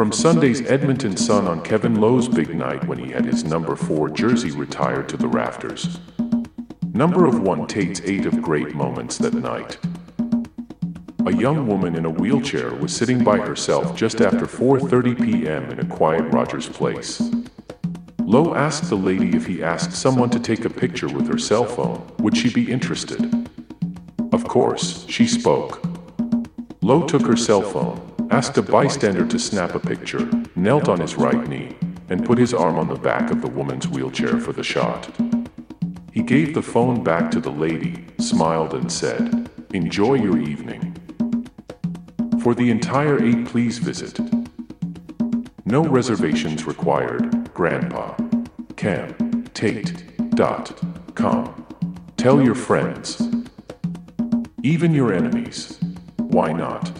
From Sunday's Edmonton Sun on Kevin Lowe's big night when he had his number 4 jersey retired to the rafters. Number of 1 Tate's 8 of great moments that night. A young woman in a wheelchair was sitting by herself just after 4:30 p.m. in a quiet Rogers Place. Lowe asked the lady if he asked someone to take a picture with her cell phone, would she be interested? Of course, she spoke. Lowe took her cell phone, asked a bystander to snap a picture, knelt on his right knee, and put his arm on the back of the woman's wheelchair for the shot. He gave the phone back to the lady, smiled, and said, Enjoy your evening. For the entire eight, please visit. No reservations required, Grandpa. Cam. Tate. Dot. Com. Tell your friends. Even your enemies. Why not?